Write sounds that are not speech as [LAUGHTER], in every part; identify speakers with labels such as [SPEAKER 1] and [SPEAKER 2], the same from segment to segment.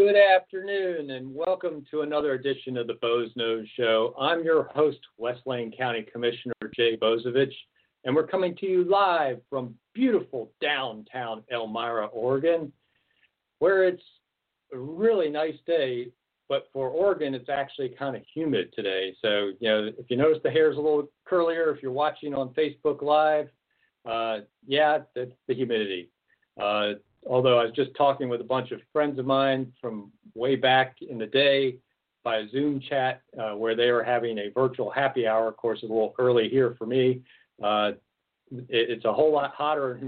[SPEAKER 1] Good afternoon, and welcome to another edition of the Boze Noze Show. I'm your host, West Lane County Commissioner Jay Bozievich, and we're coming to you live from beautiful downtown Elmira, Oregon, where it's a really nice day. But for Oregon, it's actually kind of humid today. So, you know, if you notice the hair's a little curlier, if you're watching on Facebook Live, uh, yeah, that's the humidity. Uh, although I was just talking with a bunch of friends of mine from way back in the day by Zoom chat uh, where they were having a virtual happy hour. Of course, it's a little early here for me. Uh, it, it's a whole lot hotter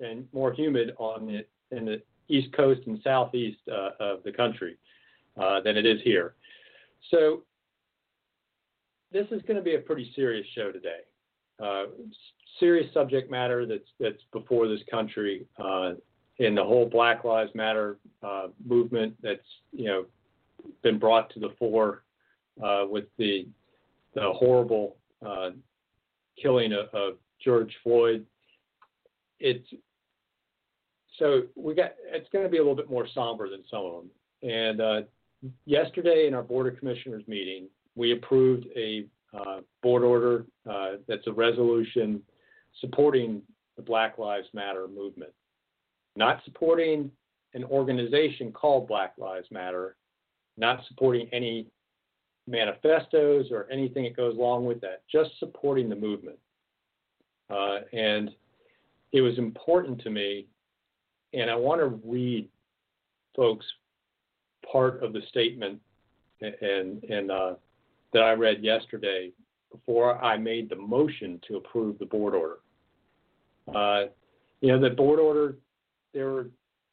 [SPEAKER 1] and more humid on the in the east coast and southeast uh, of the country uh, than it is here. So this is going to be a pretty serious show today. Uh, serious subject matter that's that's before this country uh, in the whole Black Lives Matter uh, movement that's you know been brought to the fore uh, with the the horrible uh, killing of, of, George Floyd. It's so we got it's going to be a little bit more somber than some of them. And uh, yesterday in our board of commissioners meeting, we approved a uh, board order uh, that's a resolution supporting the Black Lives Matter movement not supporting an organization called Black Lives Matter, not supporting any manifestos or anything that goes along with that, just supporting the movement. Uh, and it was important to me, and I want to read folks part of the statement and, and uh, that I read yesterday before I made the motion to approve the board order. Uh, you know, the board order there were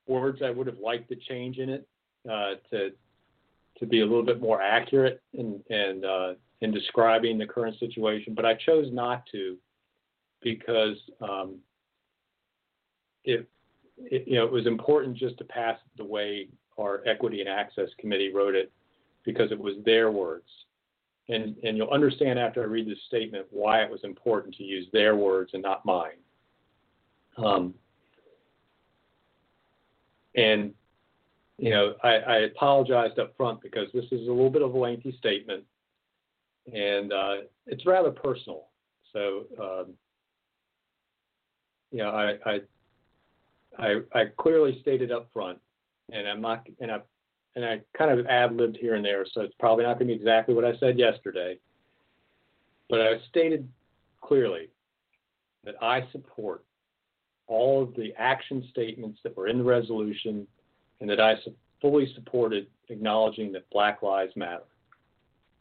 [SPEAKER 1] words I would have liked to change in it uh, to to be a little bit more accurate in and uh, in describing the current situation, but I chose not to because um, it, it, you know it was important just to pass the way our Equity and Access Committee wrote it because it was their words. And, and you'll understand after I read this statement why it was important to use their words and not mine. Um, and you know, I, I apologized up front because this is a little bit of a lengthy statement, and uh, it's rather personal. So, um, you know, I, I, I, I clearly stated up front, and I'm not, and I, and I kind of ad libbed here and there, so it's probably not going to be exactly what I said yesterday. But I stated clearly that I support all of the action statements that were in the resolution and that I fully supported acknowledging that Black Lives Matter.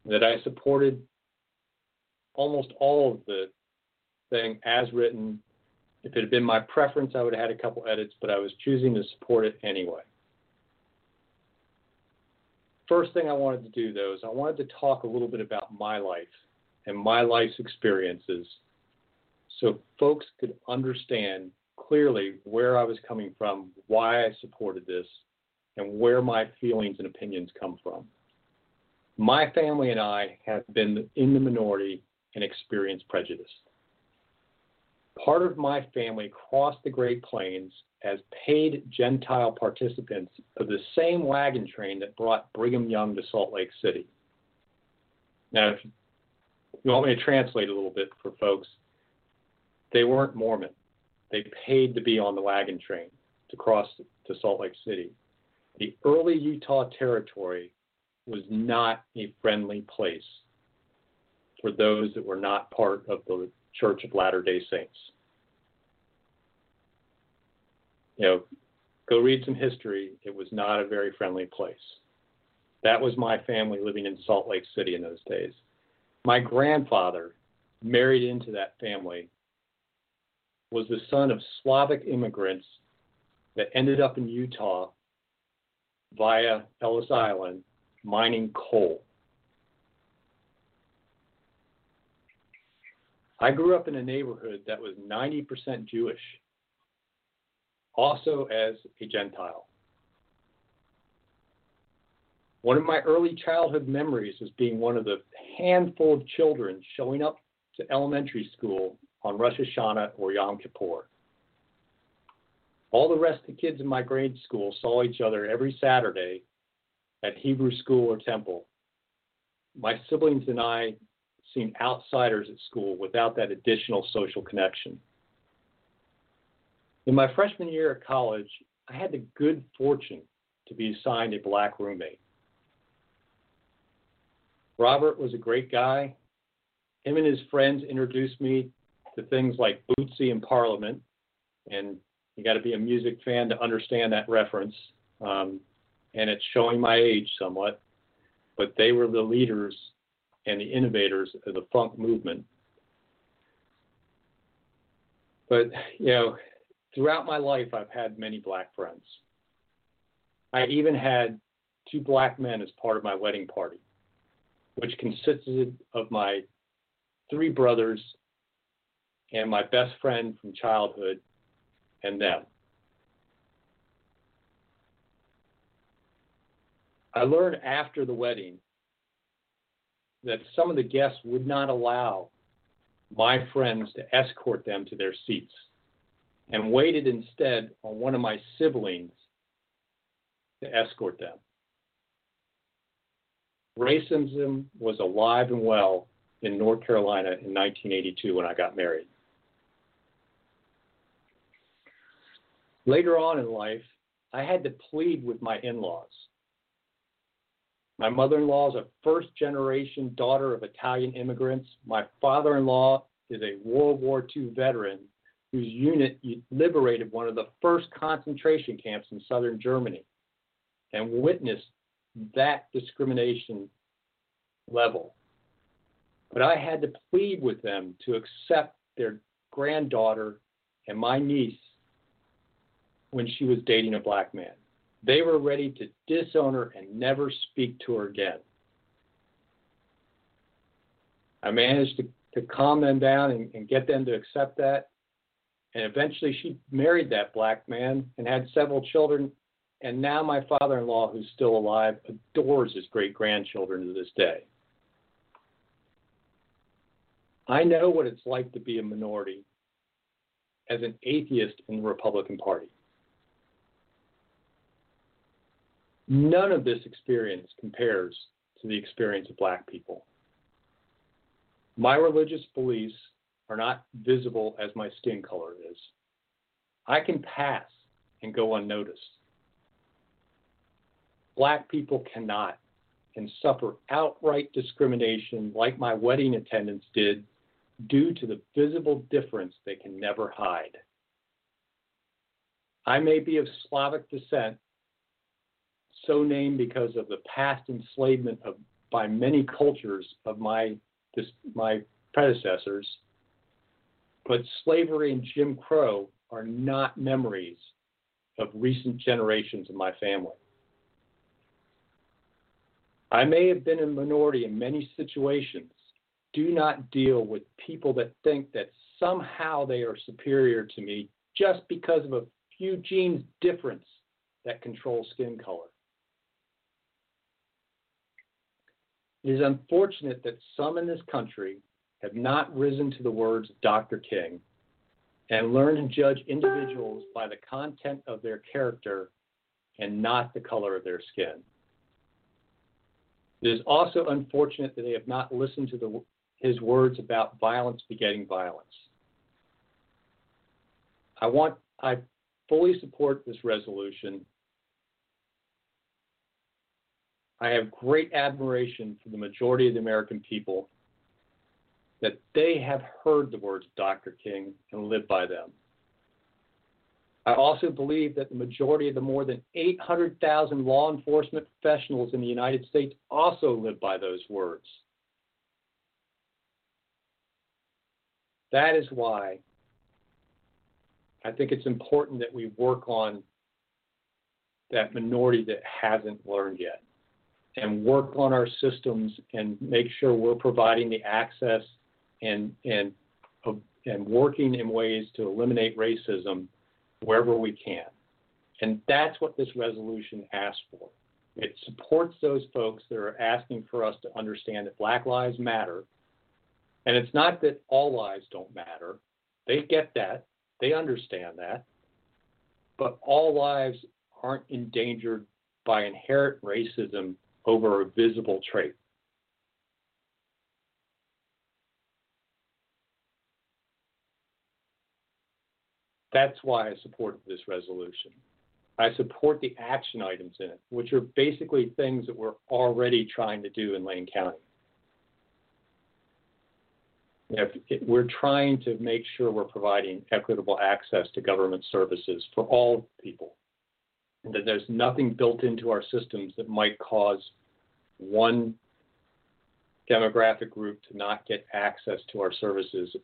[SPEAKER 1] That I supported almost all of the thing as written. If it had been my preference, I would have had a couple edits, but I was choosing to support it anyway. First thing I wanted to do, though, is I wanted to talk a little bit about my life and my life's experiences so folks could understand clearly where I was coming from, why I supported this, and where my feelings and opinions come from. My family and I have been in the minority and experienced prejudice. Part of my family crossed the Great Plains as paid Gentile participants of the same wagon train that brought Brigham Young to Salt Lake City. Now, if you want me to translate a little bit for folks, they weren't Mormon. They paid to be on the wagon train to cross to Salt Lake City. The early Utah Territory was not a friendly place for those that were not part of the Church of Latter day Saints. You know, Go read some history. It was not a very friendly place. That was my family living in Salt Lake City in those days. My grandfather married into that family was the son of Slavic immigrants that ended up in Utah via Ellis Island mining coal. I grew up in a neighborhood that was 90% Jewish, also as a Gentile. One of my early childhood memories was being one of the handful of children showing up to elementary school on Rosh Hashanah or Yom Kippur. All the rest of the kids in my grade school saw each other every Saturday at Hebrew school or temple. My siblings and I seemed outsiders at school without that additional social connection. In my freshman year at college, I had the good fortune to be assigned a black roommate. Robert was a great guy. Him and his friends introduced me to things like Bootsy and Parliament, and you got to be a music fan to understand that reference. Um, and it's showing my age somewhat, but they were the leaders and the innovators of the funk movement. But, you know, throughout my life, I've had many black friends. I even had two black men as part of my wedding party, which consisted of my three brothers and my best friend from childhood and them. I learned after the wedding that some of the guests would not allow my friends to escort them to their seats and waited instead on one of my siblings to escort them. Racism was alive and well in North Carolina in 1982 when I got married. Later on in life, I had to plead with my in laws. My mother in law is a first generation daughter of Italian immigrants. My father in law is a World War II veteran whose unit liberated one of the first concentration camps in southern Germany and witnessed that discrimination level. But I had to plead with them to accept their granddaughter and my niece when she was dating a black man. They were ready to disown her and never speak to her again. I managed to, to calm them down and, and get them to accept that. And eventually she married that black man and had several children. And now my father in law, who's still alive, adores his great grandchildren to this day. I know what it's like to be a minority as an atheist in the Republican Party. None of this experience compares to the experience of black people. My religious beliefs are not visible as my skin color is. I can pass and go unnoticed. Black people cannot and suffer outright discrimination like my wedding attendants did due to the visible difference they can never hide. I may be of Slavic descent, so named because of the past enslavement of, by many cultures of my, this, my predecessors. But slavery and Jim Crow are not memories of recent generations of my family. I may have been a minority in many situations. Do not deal with people that think that somehow they are superior to me just because of a few genes difference that control skin color. It is unfortunate that some in this country have not risen to the words of Dr. King and learned to judge individuals by the content of their character and not the color of their skin. It is also unfortunate that they have not listened to the, his words about violence begetting violence. I want I fully support this resolution I have great admiration for the majority of the American people that they have heard the words of Dr. King and lived by them. I also believe that the majority of the more than 800,000 law enforcement professionals in the United States also live by those words. That is why I think it's important that we work on that minority that hasn't learned yet and work on our systems and make sure we're providing the access and and uh, and working in ways to eliminate racism wherever we can. And that's what this resolution asks for. It supports those folks that are asking for us to understand that Black Lives Matter. And it's not that all lives don't matter. They get that. They understand that. But all lives aren't endangered by inherent racism over a visible trait. That's why I supported this resolution. I support the action items in it, which are basically things that we're already trying to do in Lane County. If we're trying to make sure we're providing equitable access to government services for all people, and that there's nothing built into our systems that might cause one demographic group to not get access to our services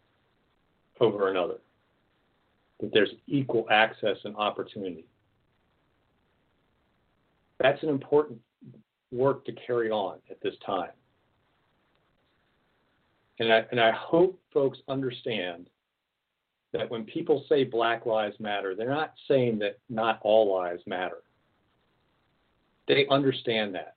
[SPEAKER 1] over another. That there's equal access and opportunity. That's an important work to carry on at this time. And I, and I hope folks understand that when people say Black Lives Matter, they're not saying that not all lives matter. They understand that.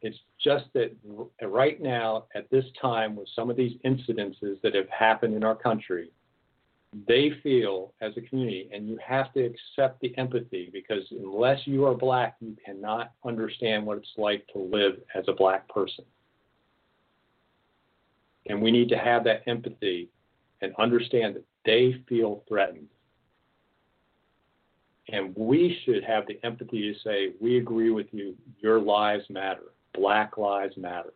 [SPEAKER 1] It's just that right now, at this time, with some of these incidences that have happened in our country, they feel as a community, and you have to accept the empathy because unless you are black, you cannot understand what it's like to live as a black person. And we need to have that empathy and understand that they feel threatened. And we should have the empathy to say, we agree with you, your lives matter. Black Lives Matter.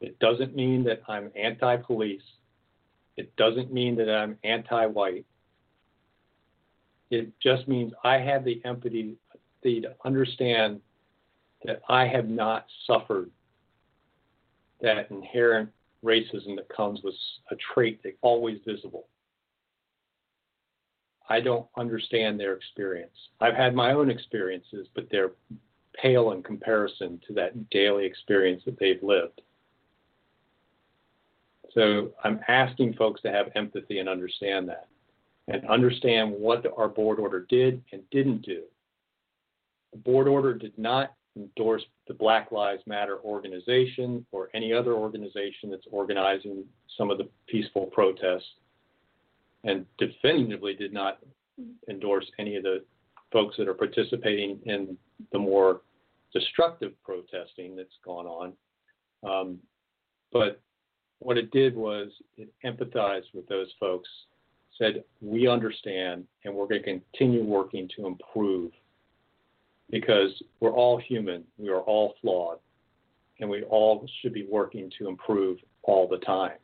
[SPEAKER 1] It doesn't mean that I'm anti police. It doesn't mean that I'm anti white. It just means I have the empathy to understand that I have not suffered that inherent racism that comes with a trait that's always visible. I don't understand their experience. I've had my own experiences, but they're pale in comparison to that daily experience that they've lived. So I'm asking folks to have empathy and understand that and understand what our board order did and didn't do. The board order did not endorse the Black Lives Matter organization or any other organization that's organizing some of the peaceful protests and definitively did not endorse any of the folks that are participating in the more destructive protesting that's gone on. Um, but what it did was it empathized with those folks, said, We understand, and we're going to continue working to improve because we're all human, we are all flawed, and we all should be working to improve all the time.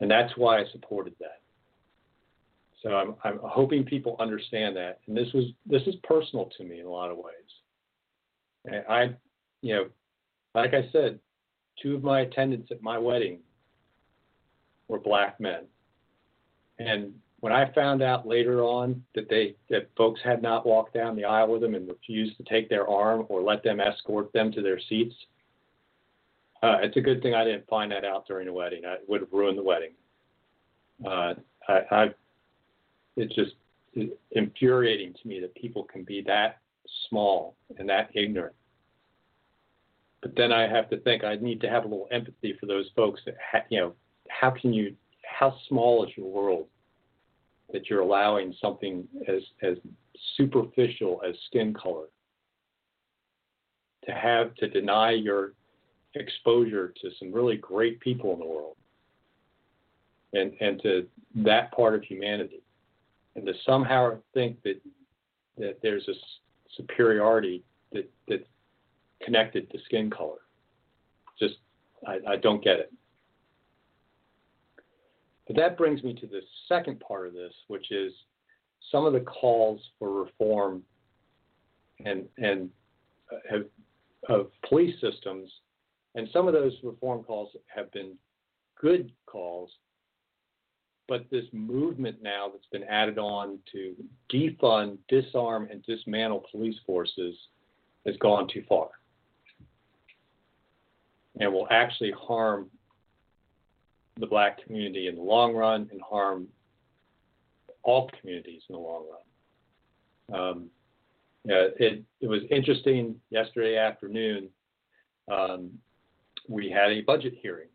[SPEAKER 1] And that's why I supported that. So I'm, I'm hoping people understand that. And this was this is personal to me in a lot of ways. And I, you know, like I said, two of my attendants at my wedding were black men. And when I found out later on that they that folks had not walked down the aisle with them and refused to take their arm or let them escort them to their seats, uh, it's a good thing I didn't find that out during the wedding. I would have ruined the wedding. Uh, I, I, it's just infuriating to me that people can be that small and that ignorant. But then I have to think I need to have a little empathy for those folks that, ha- you know, how can you, how small is your world that you're allowing something as as superficial as skin color to have to deny your exposure to some really great people in the world and and to that part of humanity. And to somehow think that that there's a superiority that that's connected to skin color. Just I, I don't get it But that brings me to the second part of this, which is some of the calls for reform and and uh, of police systems, and some of those reform calls have been good calls. But this movement now that's been added on to defund, disarm, and dismantle police forces has gone too far and will actually harm the black community in the long run and harm all communities in the long run. Um, it, it was interesting yesterday afternoon. Um, we had a budget hearing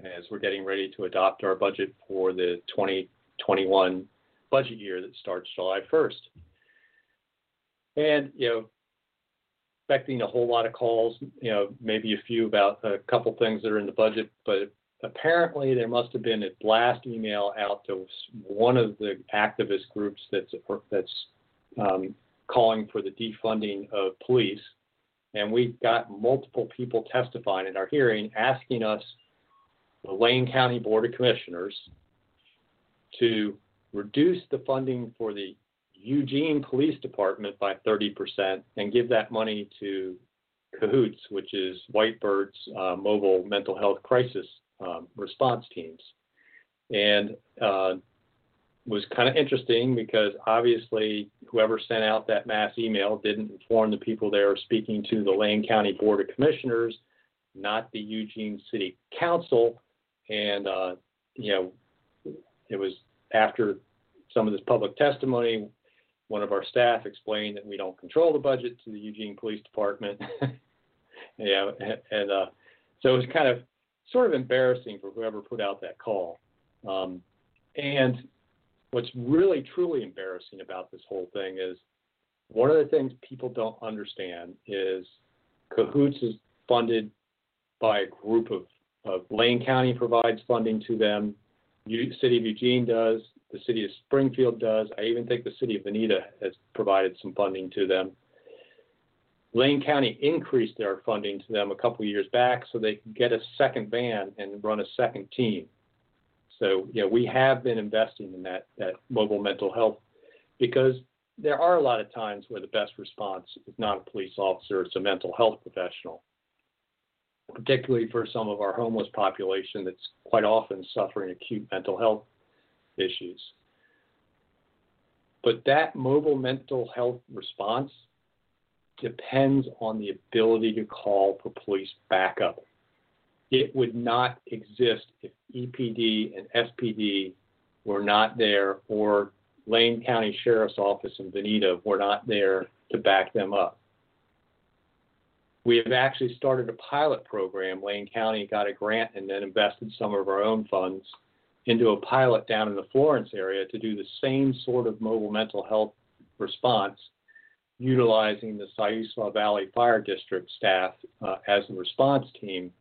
[SPEAKER 1] as we're getting ready to adopt our budget for the 2021 budget year that starts July 1st. And, you know, expecting a whole lot of calls, you know, maybe a few about a couple things that are in the budget, but apparently there must have been a blast email out to one of the activist groups that's that's um, calling for the defunding of police, and we got multiple people testifying at our hearing asking us, the Lane County Board of Commissioners, to reduce the funding for the Eugene Police Department by 30% and give that money to Cahoots, which is Whitebird's uh, mobile mental health crisis um, response teams. And uh, was kind of interesting because obviously whoever sent out that mass email didn't inform the people they were speaking to the Lane County Board of Commissioners, not the Eugene City Council. And, uh, you know, it was after some of this public testimony, one of our staff explained that we don't control the budget to the Eugene Police Department. [LAUGHS] yeah, and uh, so it was kind of sort of embarrassing for whoever put out that call. Um, and what's really truly embarrassing about this whole thing is one of the things people don't understand is Cahoots is funded by a group of, of Lane County provides funding to them, City of Eugene does, the city of Springfield does. I even think the city of Veneta has provided some funding to them. Lane County increased their funding to them a couple years back so they could get a second van and run a second team. So, know, we have been investing in that, that mobile mental health because there are a lot of times where the best response is not a police officer, it's a mental health professional, particularly for some of our homeless population that's quite often suffering acute mental health issues. But that mobile mental health response depends on the ability to call for police backup. It would not exist if EPD and SPD were not there or Lane County Sheriff's Office in Veneta were not there to back them up. We have actually started a pilot program. Lane County got a grant and then invested some of our own funds into a pilot down in the Florence area to do the same sort of mobile mental health response, utilizing the Siuslaw Valley Fire District staff uh, as the response team.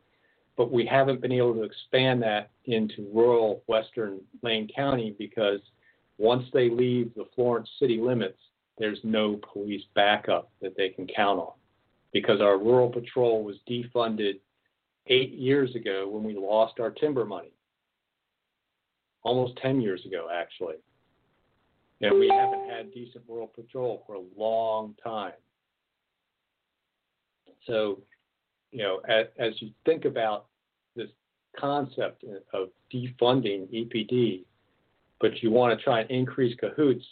[SPEAKER 1] But we haven't been able to expand that into rural western Lane County because once they leave the Florence city limits, there's no police backup that they can count on because our rural patrol was defunded eight years ago when we lost our timber money almost 10 years ago, actually. And we haven't had decent rural patrol for a long time. So, you know, as, as you think about this concept of defunding EPD, but you want to try and increase cahoots,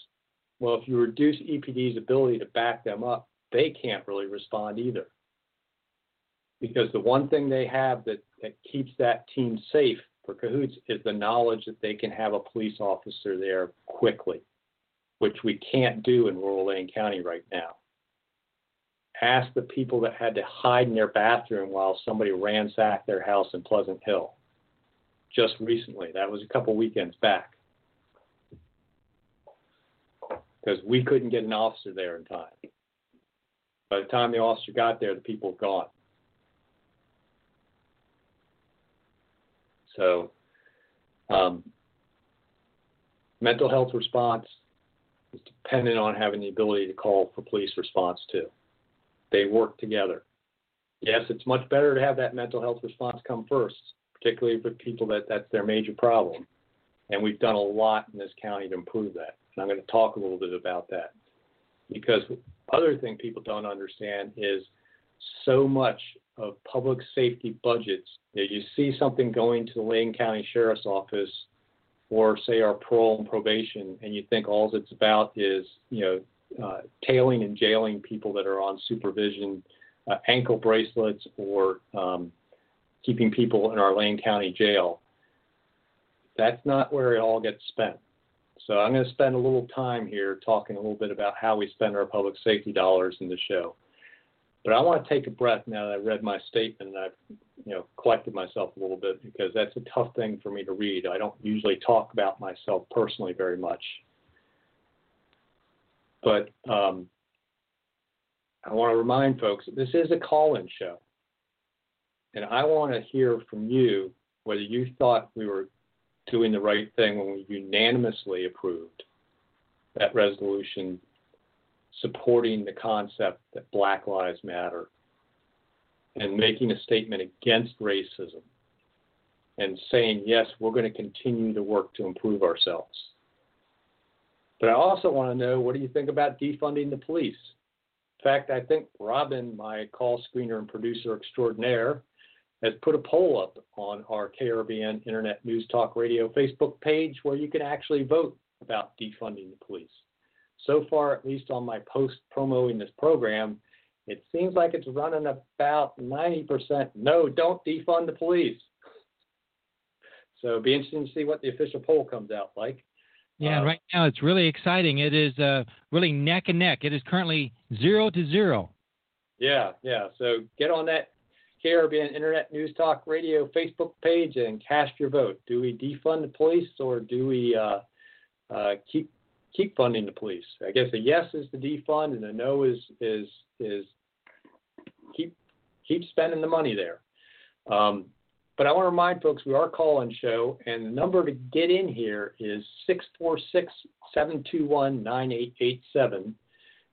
[SPEAKER 1] well, if you reduce EPD's ability to back them up, they can't really respond either. Because the one thing they have that, that keeps that team safe for Cahoots is the knowledge that they can have a police officer there quickly, which we can't do in rural Lane County right now. Ask the people that had to hide in their bathroom while somebody ransacked their house in Pleasant Hill just recently. That was a couple weekends back. Because we couldn't get an officer there in time. By the time the officer got there, the people were gone. So, um, mental health response is dependent on having the ability to call for police response too. They work together. Yes, it's much better to have that mental health response come first, particularly for people that that's their major problem. And we've done a lot in this county to improve that. And I'm going to talk a little bit about that. Because other thing people don't understand is so much of public safety budgets that you see something going to the Lane County Sheriff's Office or say our parole and probation, and you think all it's about is you know uh, tailing and jailing people that are on supervision, uh, ankle bracelets, or um, keeping people in our Lane County jail. That's not where it all gets spent. So I'm going to spend a little time here talking a little bit about how we spend our public safety dollars in the show. But I want to take a breath now that I've read my statement and I've you know collected myself a little bit because that's a tough thing for me to read. I don't usually talk about myself personally very much. But um, I want to remind folks that this is a call-in show. And I want to hear from you whether you thought we were doing the right thing when we unanimously approved that resolution supporting the concept that Black Lives Matter and making a statement against racism and saying, yes, we're going to continue to work to improve ourselves. But I also want to know what do you think about defunding the police? In fact, I think Robin, my call screener and producer extraordinaire, has put a poll up on our KRBN Internet News Talk Radio Facebook page where you can actually vote about defunding the police. So far, at least on my post promoting this program, it seems like it's running about 90% no, don't defund the police. So it'll be interesting to see what the official poll comes out like.
[SPEAKER 2] Yeah, uh, right now it's really exciting. It is uh, really neck and neck. It is currently zero to zero.
[SPEAKER 1] Yeah, yeah. So get on that KRBN Internet News Talk Radio Facebook page and cast your vote. Do we defund the police or do we uh, uh, keep keep funding the police? I guess a yes is the defund and a no is is is keep keep spending the money there. Um, but I want to remind folks we are call-in show, and the number to get in here is 646-721-9887. And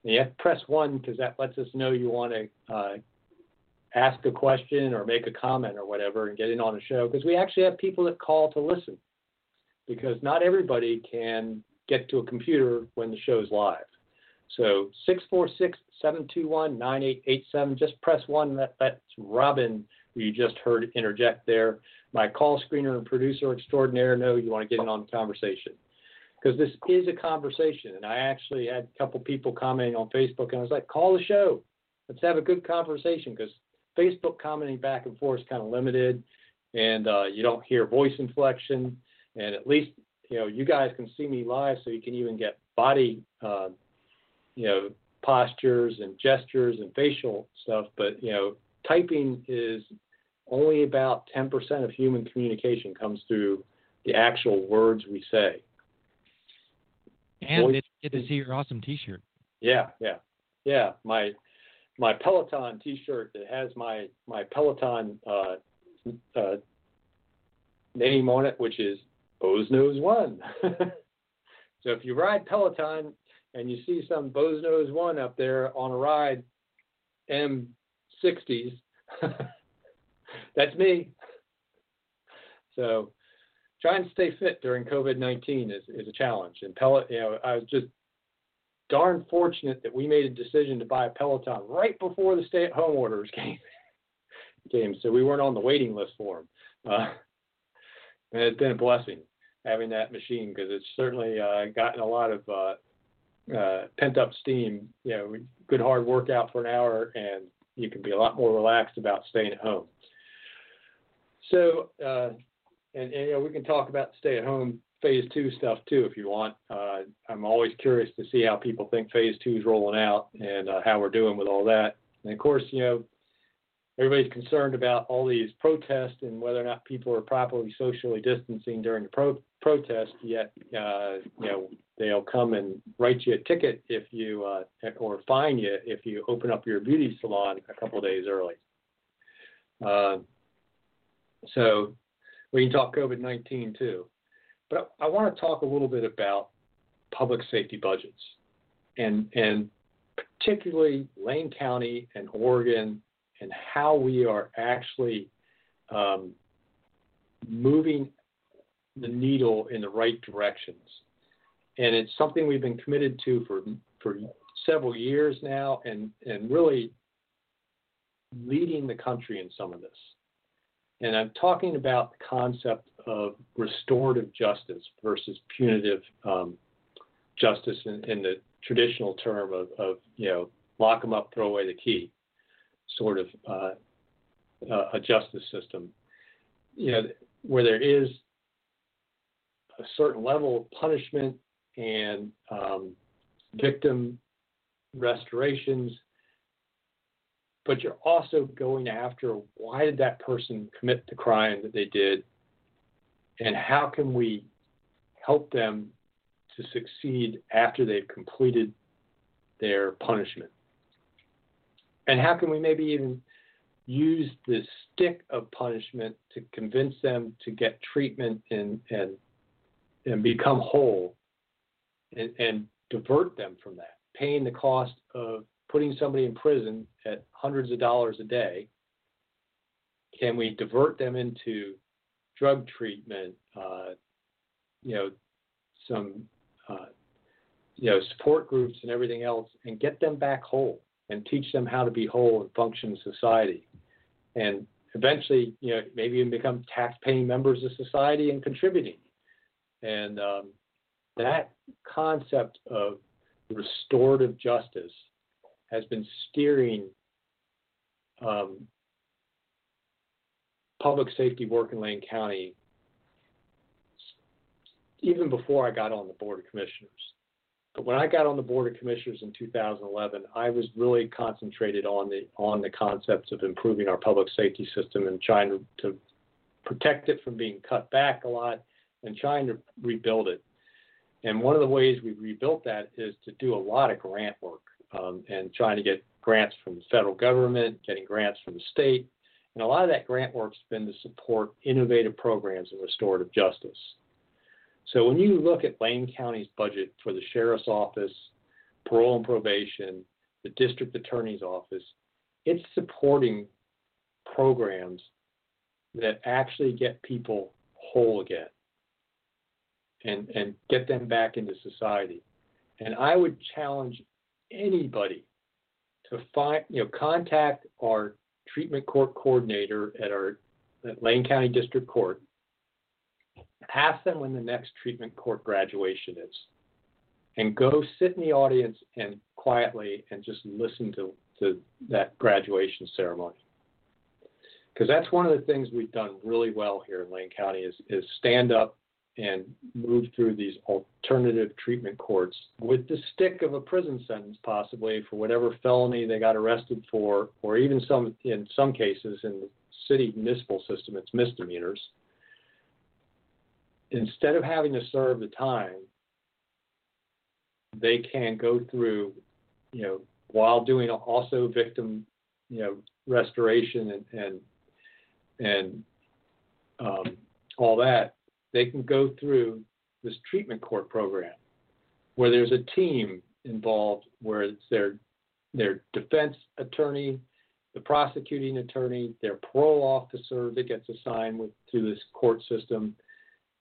[SPEAKER 1] you have to press one because that lets us know you want to uh, ask a question or make a comment or whatever and get in on the show because we actually have people that call to listen because not everybody can get to a computer when the show's live. So 646-721-9887. Just press one. That, that's Robin, who you just heard interject there. My call screener and producer extraordinaire know you want to get in on the conversation because this is a conversation. And I actually had a couple people commenting on Facebook, and I was like, call the show. Let's have a good conversation because Facebook commenting back and forth is kind of limited, and uh, you don't hear voice inflection. And at least you know you guys can see me live, so you can even get body, uh, you know, postures and gestures and facial stuff. But you know, typing is only about 10% of human communication comes through the actual words we say.
[SPEAKER 2] And Voice, get to see your awesome T-shirt.
[SPEAKER 1] Yeah, yeah, yeah. My my Peloton T-shirt that has my my Peloton uh, uh, name on it, which is Boze Knows One. [LAUGHS] so if you ride Peloton and you see some Boze Knows One up there on a ride M60s, [LAUGHS] that's me. So trying to stay fit during COVID-19 is, is a challenge. And Pel- you know, I was just darn fortunate that we made a decision to buy a Peloton right before the stay-at-home orders [LAUGHS] came. came, so we weren't on the waiting list for them. Uh, and it's been a blessing having that machine because it's certainly uh, gotten a lot of uh, uh, pent-up steam. You know, good hard workout for an hour, and you can be a lot more relaxed about staying at home. So, uh, and, and you know, we can talk about stay-at-home phase two stuff too if you want. Uh, I'm always curious to see how people think phase two is rolling out and uh, how we're doing with all that. And of course, you know, everybody's concerned about all these protests and whether or not people are properly socially distancing during the pro- protest. Yet, uh, you know, they'll come and write you a ticket if you uh, or fine you if you open up your beauty salon a couple days early. Uh, so we can talk COVID-19 too. But I want to talk a little bit about public safety budgets and, and particularly Lane County and Oregon and how we are actually um, moving the needle in the right directions. And it's something we've been committed to for for several years now and, and really leading the country in some of this. And I'm talking about the concept of restorative justice versus punitive um, justice in, in, the traditional term of, of, you know, lock them up, throw away the key, sort of uh, uh, a justice system. You know, where there is a certain level of punishment and um, victim restorations, but you're also going after why did that person commit the crime that they did, and how can we help them to succeed after they've completed their punishment? And how can we maybe even use the stick of punishment to convince them to get treatment and and and become whole and, and divert them from that paying the cost of putting somebody in prison at hundreds of dollars a day? Can we divert them into drug treatment, uh, you know, some, uh, you know, support groups and everything else, and get them back whole and teach them how to be whole and function in society, and eventually, you know, maybe even become tax-paying members of society and contributing. And um, that concept of restorative justice has been steering um, public safety work in Lane County even before I got on the Board of Commissioners. When I got on the Board of Commissioners in 2011, I was really concentrated on the on the concepts of improving our public safety system and trying to, to protect it from being cut back a lot and trying to rebuild it. And one of the ways we rebuilt that is to do a lot of grant work um, and trying to get grants from the federal government, getting grants from the state. And a lot of that grant work's been to support innovative programs in restorative justice. So when you look at Lane County's budget for the sheriff's office, parole and probation, the district attorney's office, it's supporting programs that actually get people whole again and, and get them back into society. And I would challenge anybody to find, you know, contact our treatment court coordinator at our at Lane County District Court. Ask them when the next treatment court graduation is, and go sit in the audience and quietly and just listen to, to that graduation ceremony. Because that's one of the things we've done really well here in Lane County is, is stand up and move through these alternative treatment courts with the stick of a prison sentence, possibly for whatever felony they got arrested for, or even some in some cases in the city municipal system, it's misdemeanors. Instead of having to serve the time, they can go through, you know, while doing also victim, you know, restoration and and and um, all that they can go through this treatment court program where there's a team involved where it's their their defense attorney, the prosecuting attorney, their parole officer that gets assigned with through this court system,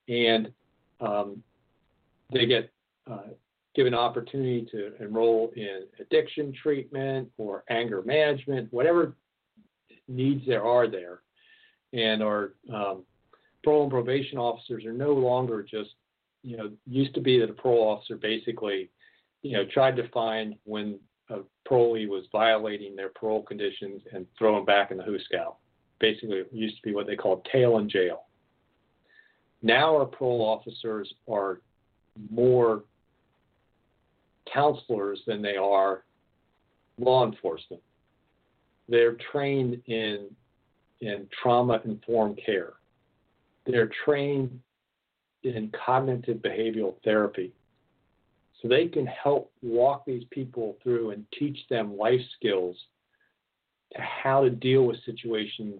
[SPEAKER 1] and um, they get uh, given opportunity to enroll in addiction treatment or anger management, whatever needs there are there, and our um, parole and probation officers are no longer just, you know, used to be that a parole officer basically, you know, tried to find when a parolee was violating their parole conditions and throw them back in the hoosegow. Basically, it used to be what they called tail in jail. Now our parole officers are more counselors than they are law enforcement. They're trained in in trauma informed care. They're trained in cognitive behavioral therapy. So they can help walk these people through and teach them life skills to how to deal with situations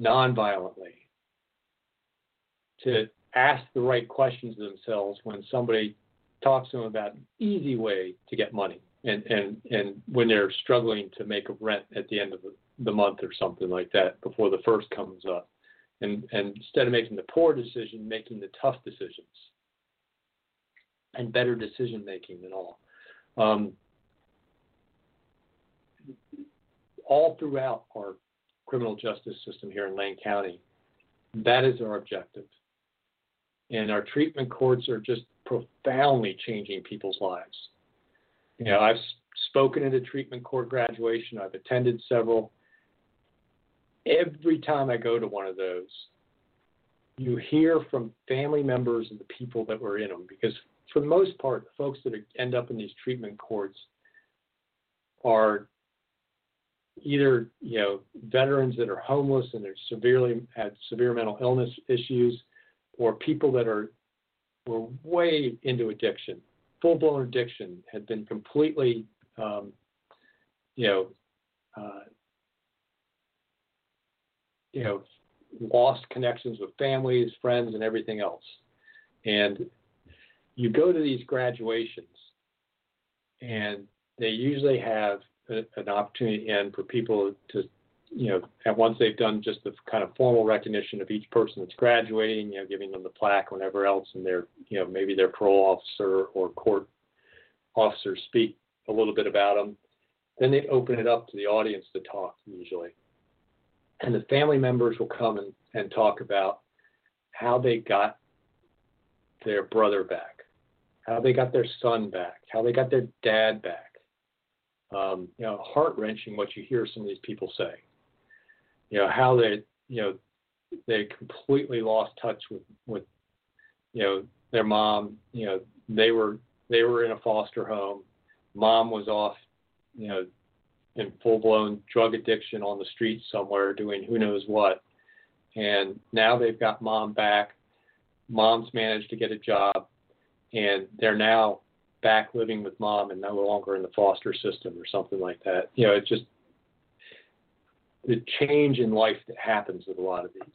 [SPEAKER 1] nonviolently, to ask the right questions themselves when somebody talks to them about an easy way to get money and, and, and when they're struggling to make a rent at the end of the month or something like that before the first comes up and, and instead of making the poor decision, making the tough decisions and better decision making than all. Um, all throughout our criminal justice system here in Lane County, that is our objective. And our treatment courts are just profoundly changing people's lives. You know, I've spoken at a treatment court graduation, I've attended several. Every time I go to one of those, you hear from family members of the people that were in them because for the most part, the folks that end up in these treatment courts are either you know veterans that are homeless and they're severely had severe mental illness issues, or people that are were way into addiction, full blown addiction, had been completely um, you know uh, you know lost connections with families, friends, and everything else, and you go to these graduations, and they usually have a, an opportunity in for people to, you know, at once they've done just the kind of formal recognition of each person that's graduating, you know, giving them the plaque, whatever else, and their, you know, maybe their parole officer or court officer speak a little bit about them. Then they open it up to the audience to talk usually. And the family members will come and, and talk about how they got their brother back how they got their son back, how they got their dad back. Um, you know, heart wrenching what you hear some of these people say. You know, how they, you know, they completely lost touch with, with, you know, their mom. You know, they were they were in a foster home. Mom was off, you know, in full blown drug addiction on the street somewhere doing who knows what. And now they've got mom back. Mom's managed to get a job and they're now back living with mom and no longer in the foster system or something like that. You know, it just the change in life that happens with a lot of these.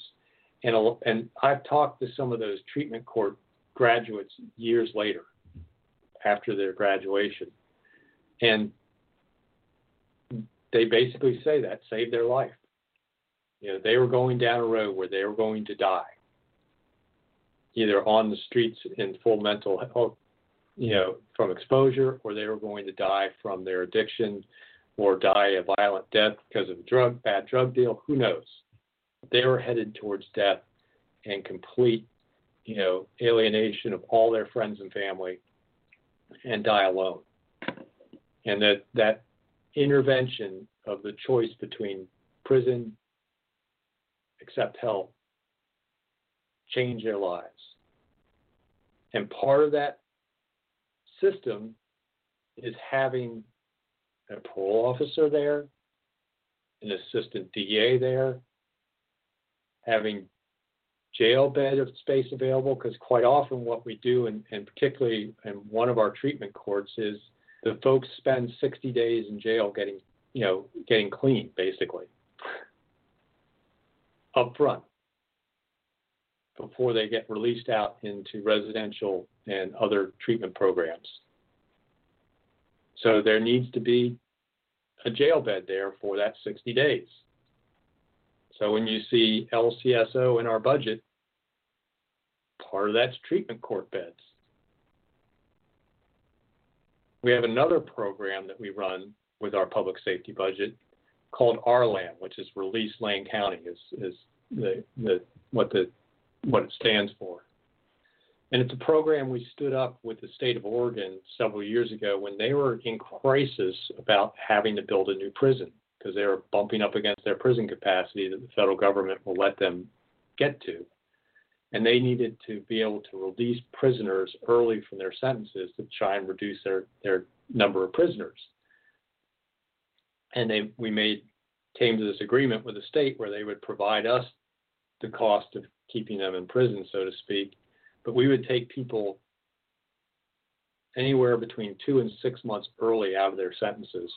[SPEAKER 1] And, and I've talked to some of those treatment court graduates years later after their graduation. And they basically say that saved their life. You know, they were going down a road where they were going to die either on the streets in full mental health, oh, you know, from exposure, or they were going to die from their addiction or die a violent death because of a drug, bad drug deal. Who knows? They were headed towards death and complete, you know, alienation of all their friends and family and die alone. And that, that intervention of the choice between prison, accept help, change their lives. And part of that system is having a parole officer there, an assistant DA there, having jail bed of space available because quite often what we do and, and particularly in one of our treatment courts is the folks spend 60 days in jail getting you know getting clean basically. [LAUGHS] Up front. Before they get released out into residential and other treatment programs. So there needs to be a jail bed there for that 60 days. So when you see LCSO in our budget, part of that's treatment court beds. We have another program that we run with our public safety budget called RLAN, which is Release Lane County, is, is the, the what the what it stands for. And it's a program we stood up with the state of Oregon several years ago when they were in crisis about having to build a new prison because they were bumping up against their prison capacity that the federal government will let them get to. And they needed to be able to release prisoners early from their sentences to try and reduce their, their number of prisoners. And they we made came to this agreement with the state where they would provide us the cost of keeping them in prison, so to speak. But we would take people anywhere between two and six months early out of their sentences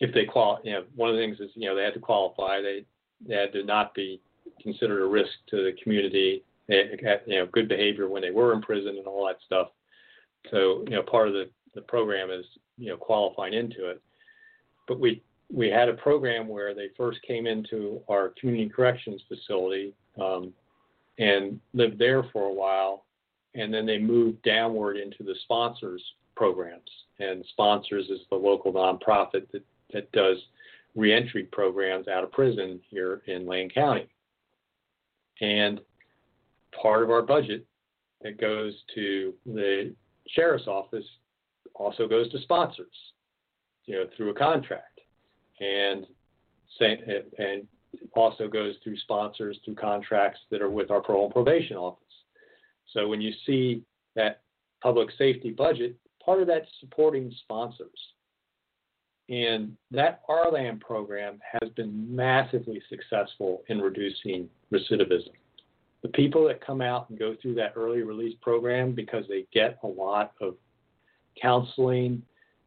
[SPEAKER 1] if they qual. You know, one of the things is you know they had to qualify. They they had to not be considered a risk to the community. They had you know good behavior when they were in prison and all that stuff. So you know part of the the program is you know qualifying into it. But we we had a program where they first came into our community corrections facility um, and lived there for a while. And then they moved downward into the sponsors programs. And sponsors is the local nonprofit that, that does reentry programs out of prison here in Lane County. And part of our budget that goes to the sheriff's office also goes to sponsors, you know, through a contract, and and also goes through sponsors through contracts that are with our parole and probation office. So when you see that public safety budget, part of that's supporting sponsors. And that RLAN program has been massively successful in reducing recidivism. The people that come out and go through that early release program because they get a lot of counseling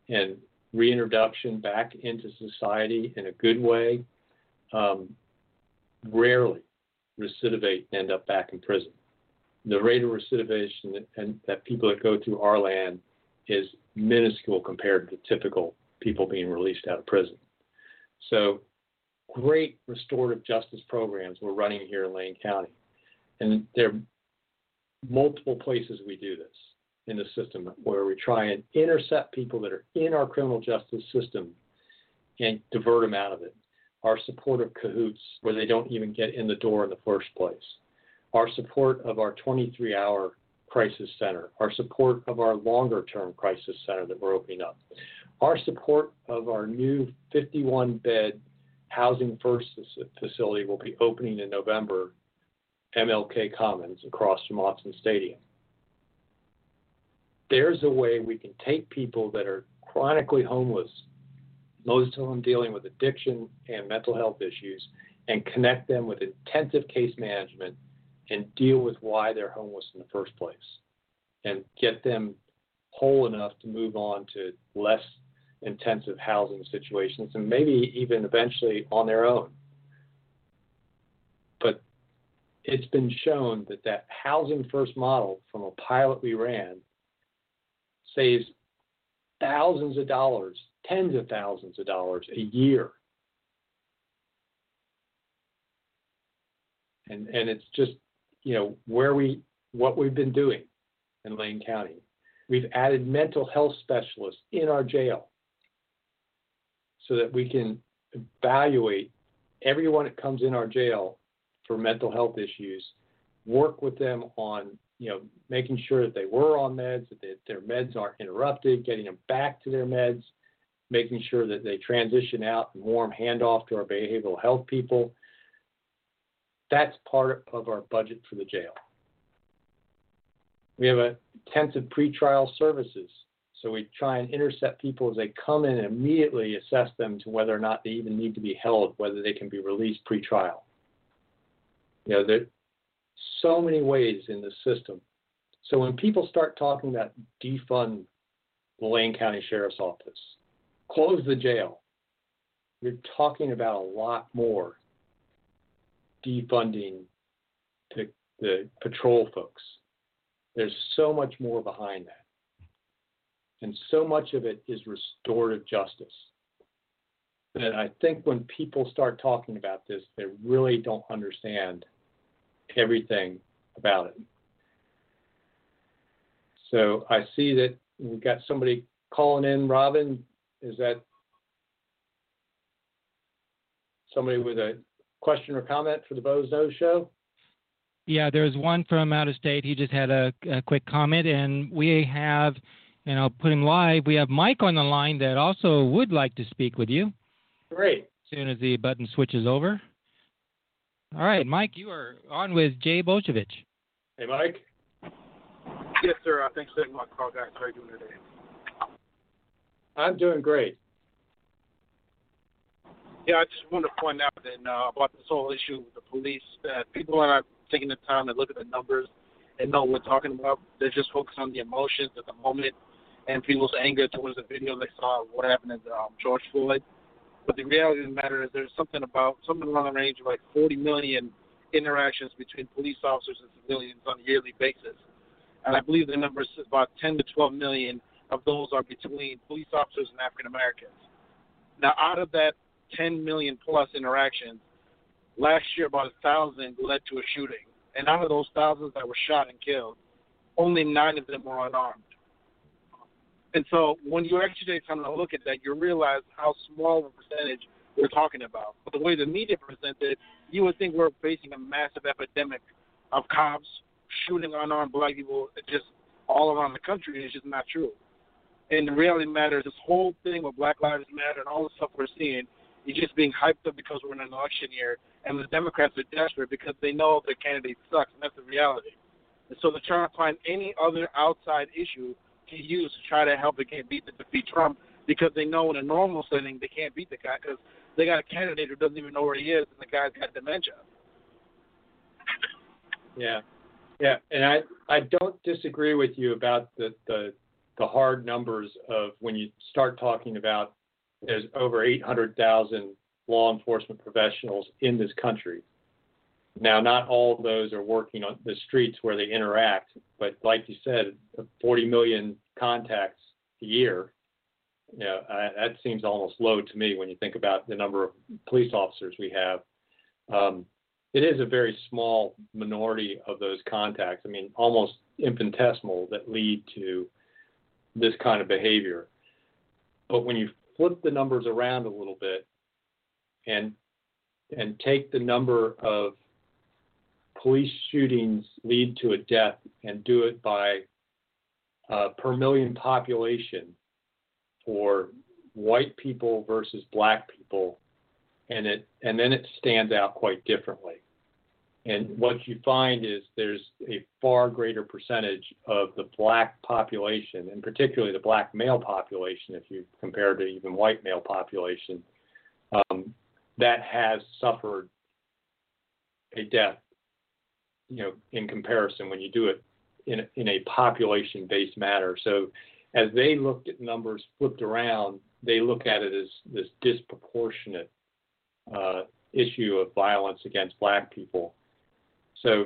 [SPEAKER 1] and reintroduction back into society in a good way um, rarely recidivate and end up back in prison. The rate of recidivation that, and that people that go through RLAN is minuscule compared to typical people being released out of prison. So, great restorative justice programs we're running here in Lane County. And there are multiple places we do this in the system where we try and intercept people that are in our criminal justice system and divert them out of it. Our support of CAHOOTS where they don't even get in the door in the first place. Our support of our 23 hour crisis center. Our support of our longer term crisis center that we're opening up. Our support of our new 51 bed Housing First facility will be opening in November, MLK Commons across from Autzen Stadium there's a way we can take people that are chronically homeless, most of them dealing with addiction and mental health issues, and connect them with intensive case management and deal with why they're homeless in the first place and get them whole enough to move on to less intensive housing situations and maybe even eventually on their own. But it's been shown that that housing first model from a pilot we ran saves thousands of dollars, tens of thousands of dollars a year. And and it's just, you know, where we what we've been doing in Lane County. We've added mental health specialists in our jail so that we can evaluate everyone that comes in our jail for mental health issues, work with them on you know, making sure that they were on meds, that their meds aren't interrupted, getting them back to their meds, making sure that they transition out and warm handoff to our behavioral health people. That's part of our budget for the jail. We have a intensive pretrial services. So we try and intercept people as they come in and immediately assess them to whether or not they even need to be held, whether they can be released pretrial. You know, there, so many ways in the system. So when people start talking about defund the Lane County Sheriff's Office, close the jail, you're talking about a lot more defunding the, the patrol folks. There's so much more behind that. And so much of it is restorative justice. And I think when people start talking about this, they really don't understand everything about it. So I see that we've got somebody calling in. Robin, is that somebody with a question or comment for the Boze Noze Show?
[SPEAKER 2] Yeah, there's one from out of state. He just had a, a quick comment, and we have, and I'll put him live. We have Mike on the line that also would like to speak with you.
[SPEAKER 1] Great.
[SPEAKER 2] As soon as the button switches over. All right, Mike, you are on with Jay Bozievich.
[SPEAKER 1] Hey, Mike.
[SPEAKER 3] Yes, sir. Uh, thanks for taking my call, guys. How are you doing today?
[SPEAKER 1] I'm doing great.
[SPEAKER 3] Yeah, I just want to point out that uh, about this whole issue with the police that people are not taking the time to look at the numbers and know what we're talking about. They're just focused on the emotions at the moment and people's anger towards the video they saw of what happened to um, George Floyd. But the reality of the matter is there's something about something along the range of like 40 million interactions between police officers and civilians on a yearly basis. And I believe the number is about 10 to 12 million of those are between police officers and African Americans. Now, out of that 10 million plus interactions, last year about a thousand led to a shooting, and out of those thousands that were shot and killed, only nine of them were unarmed. And so when you actually time to look at that, you realize how small a percentage we're talking about. But the way the media presents it, you would think we're facing a massive epidemic of cops shooting unarmed black people just all around the country. It's just not true. And the reality matters, this whole thing with Black Lives Matter and all the stuff we're seeing is just being hyped up because we're in an election year and the Democrats are desperate because they know their candidate sucks, and that's the reality. And so they're trying to find any other outside issue to use to try to help again beat the defeat Trump because they know in a normal setting they can't beat the guy because they got a candidate who doesn't even know where he is and the guy's got dementia.
[SPEAKER 1] Yeah, yeah, and I I don't disagree with you about the the the hard numbers of when you start talking about there's over 800,000 law enforcement professionals in this country. Now, not all of those are working on the streets where they interact, but like you said, 40 million contacts a year. You know, I, that seems almost low to me when you think about the number of police officers we have. Um, it is a very small minority of those contacts. I mean, almost infinitesimal that lead to this kind of behavior. But when you flip the numbers around a little bit and and take the number of police shootings lead to a death and do it by uh, per million population for white people versus black people, and it and then it stands out quite differently. And what you find is there's a far greater percentage of the black population, and particularly the black male population, if you compare to even white male population, um, that has suffered a death, you know, in comparison when you do it in, in a population-based manner. So as they looked at numbers flipped around, they look at it as this disproportionate uh, issue of violence against black people so,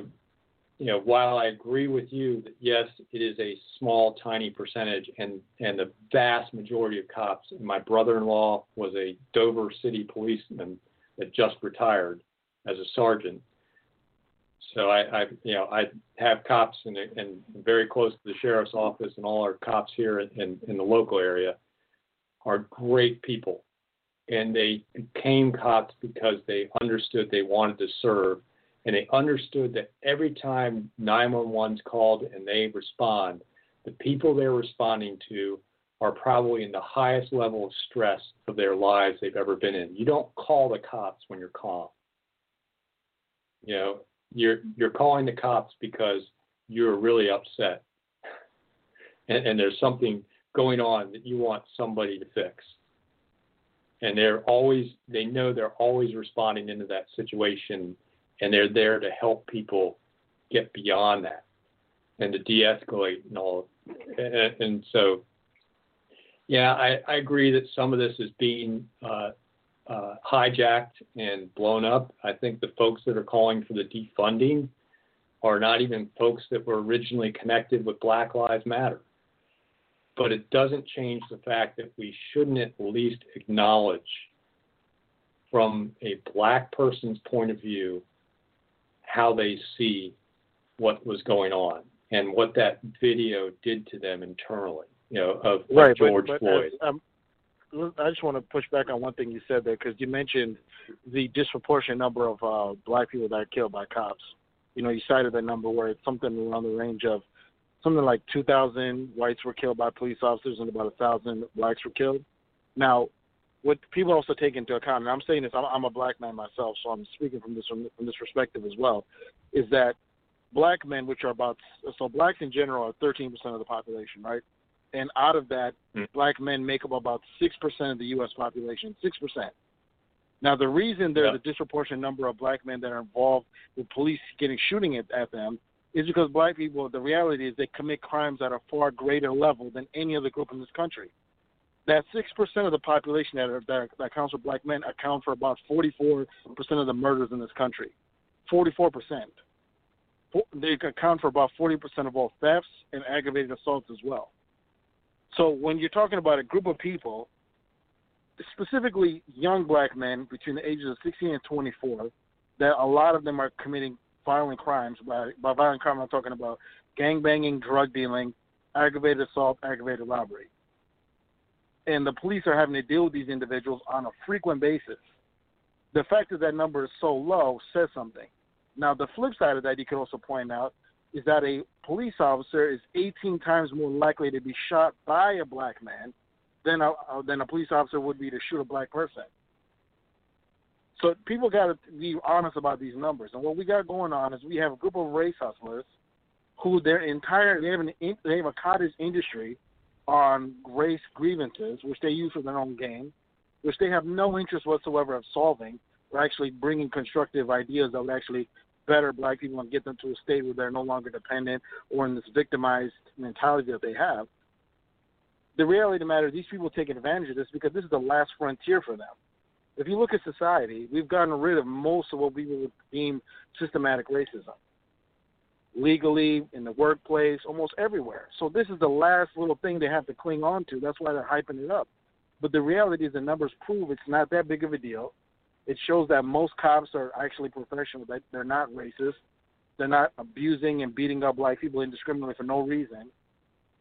[SPEAKER 1] you know, while I agree with you that yes, it is a small, tiny percentage, and and the vast majority of cops. My brother-in-law was a Dover City policeman that just retired as a sergeant. So I, I you know, I have cops and and very close to the sheriff's office, and all our cops here in, in, in the local area are great people, and they became cops because they understood they wanted to serve and they understood that every time 911's called and they respond, the people they're responding to are probably in the highest level of stress of their lives they've ever been in. You don't call the cops when you're calm. You know, you're you're calling the cops because you're really upset, [LAUGHS] and, and there's something going on that you want somebody to fix. And they're always they know they're always responding into that situation and they're there to help people get beyond that and to de-escalate and all. And, and so, yeah, I, I, agree that some of this is being uh, uh, hijacked and blown up. I think the folks that are calling for the defunding are not even folks that were originally connected with Black Lives Matter. But it doesn't change the fact that we shouldn't at least acknowledge from a black person's point of view how they see what was going on and what that video did to them internally, you know, of,
[SPEAKER 3] right,
[SPEAKER 1] George
[SPEAKER 3] but, but
[SPEAKER 1] Floyd.
[SPEAKER 3] As, um, I just want to push back on one thing you said there because you mentioned the disproportionate number of uh, black people that are killed by cops. You know, you cited that number where it's something around the range of something like 2,000 whites were killed by police officers and about 1,000 blacks were killed. Now, what people also take into account, and I'm saying this, I'm, I'm a black man myself, so I'm speaking from this from, from this perspective as well, is that black men, which are about so blacks in general are 13% of the population, right? And out of that, mm. black men make up about six percent of the U.S. population, six percent. Now, the reason there's yeah. a disproportionate number of black men that are involved with police getting shooting at, at them is because black people, the reality is they commit crimes at a far greater level than any other group in this country that six percent of the population that, are, that that accounts for black men account for about forty four percent of the murders in this country. Forty four percent. They account for about forty percent of all thefts and aggravated assaults as well. So when you're talking about a group of people, specifically young black men between the ages of 16 and 24, that a lot of them are committing violent crimes. By by violent crime, I'm talking about gang banging, drug dealing, aggravated assault, aggravated robbery. And the police are having to deal with these individuals on a frequent basis. The fact that that number is so low says something. Now, the flip side of that, you can also point out, is that a police officer is 18 times more likely to be shot by a black man than a uh, than a police officer would be to shoot a black person. So people got to be honest about these numbers. And what we got going on is we have a group of race hustlers who their entire they have an they have a cottage industry on race grievances, which they use for their own gain, which they have no interest whatsoever of solving or actually bringing constructive ideas that would actually better black people and get them to a state where they're no longer dependent or in this victimized mentality that they have. The reality of the matter is these people take advantage of this because this is the last frontier for them. If you look at society, we've gotten rid of most of what we would deem systematic racism. Legally, in the workplace, almost everywhere. So this is the last little thing they have to cling on to. That's why they're hyping it up. But the reality is the numbers prove it's not that big of a deal. It shows that most cops are actually professional. That they're not racist. They're not abusing and beating up black people indiscriminately for no reason.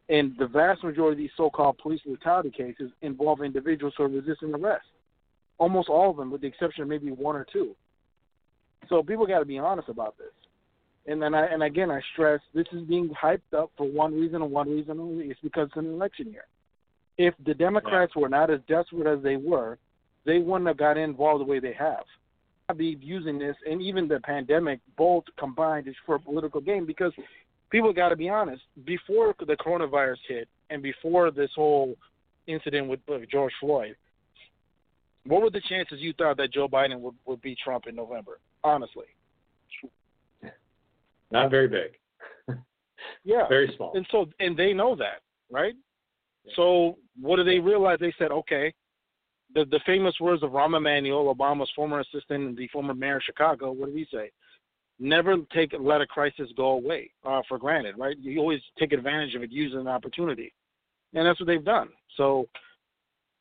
[SPEAKER 3] And the vast majority of these so-called police brutality cases involve individuals who are resisting arrest. Almost all of them, with the exception of maybe one or two. So people got to be honest about this. And then I and again I stress this is being hyped up for one reason and one reason only. It's because it's an election year. If the Democrats yeah. were not as desperate as they were, they wouldn't have got involved the way they have. I'd be using this and even the pandemic both combined is for a political game because people got to be honest. Before the coronavirus hit and before this whole incident with George Floyd, what were the chances you thought that Joe Biden would, would beat Trump in November? Honestly,
[SPEAKER 1] not very big.
[SPEAKER 3] yeah,
[SPEAKER 1] very small.
[SPEAKER 3] And so, and they know that, right? Yeah. So, what do they realize? They said, okay, the the famous words of Rahm Emanuel, Obama's former assistant and the former mayor of Chicago. What did he say? Never take let a crisis go away uh, for granted, right? You always take advantage of it, use an opportunity, and that's what they've done. So,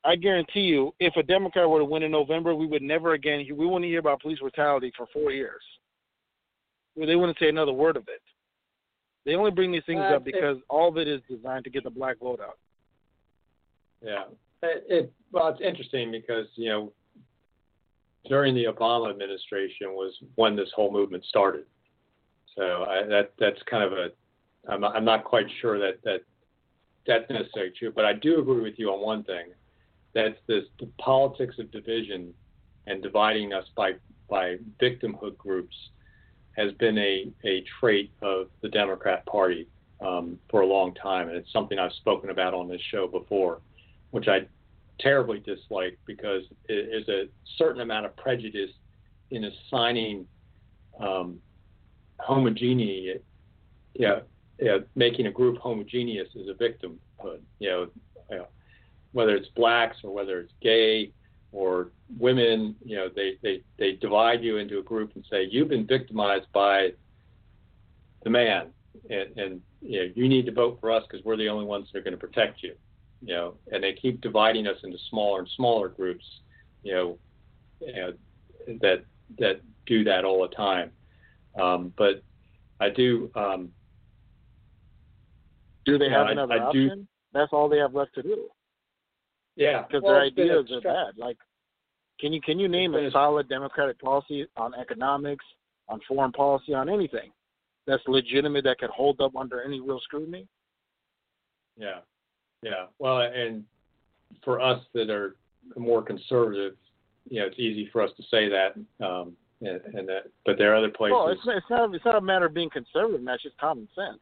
[SPEAKER 3] I guarantee you, if a Democrat were to win in November, we would never again we wouldn't hear about police brutality for four years. They wouldn't say another word of it. They only bring these things uh, up because it, all of it is designed to get the black vote out.
[SPEAKER 1] Yeah, it, it well, it's interesting because you know during the Obama administration was when this whole movement started. So I, that that's kind of a I'm, I'm not quite sure that that that's necessarily true, but I do agree with you on one thing. That's this the politics of division and dividing us by by victimhood groups has been a, a trait of the Democrat Party um, for a long time, and it's something I've spoken about on this show before, which I terribly dislike because it is a certain amount of prejudice in assigning um, homogeneity, yeah, making a group homogeneous as a victimhood. You know, you know, whether it's blacks or whether it's gay or women. You know, they they they divide you into a group and say you've been victimized by the man, and, and you know you need to vote for us because we're the only ones that are going to protect you you know, and they keep dividing us into smaller and smaller groups, you know, you know that that do that all the time. Um, but I do. Um,
[SPEAKER 3] do they have another I, I option? Do, That's all they have left to do.
[SPEAKER 1] Yeah,
[SPEAKER 3] because well, their ideas are bad. Like, can you can you name a solid Democratic policy on economics, on foreign policy, on anything that's legitimate that could hold up under any real scrutiny?
[SPEAKER 1] Yeah, yeah. Well, and for us that are more conservative, you know, it's easy for us to say that. Um, and, and that, but there are other places.
[SPEAKER 3] Well, it's, it's not. It's not a matter of being conservative. That's just common sense.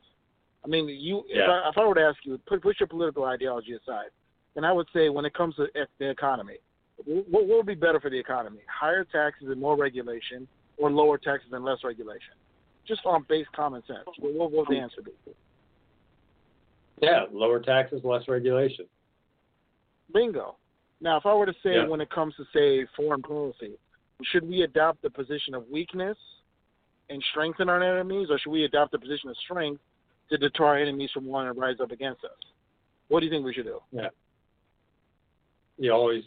[SPEAKER 3] I mean, you. Yeah. If, I, if I were to ask you, put put your political ideology aside, and I would say, when it comes to the economy, what, what would be better for the economy? Higher taxes and more regulation, or lower taxes and less regulation? Just on base common sense. What, what would the answer be?
[SPEAKER 1] Yeah, lower taxes, less regulation.
[SPEAKER 3] Bingo. Now, if I were to say yeah. when it comes to say foreign policy, should we adopt the position of weakness and strengthen our enemies, or should we adopt the position of strength to deter our enemies from wanting to rise up against us? What do you think we should do?
[SPEAKER 1] Yeah. You always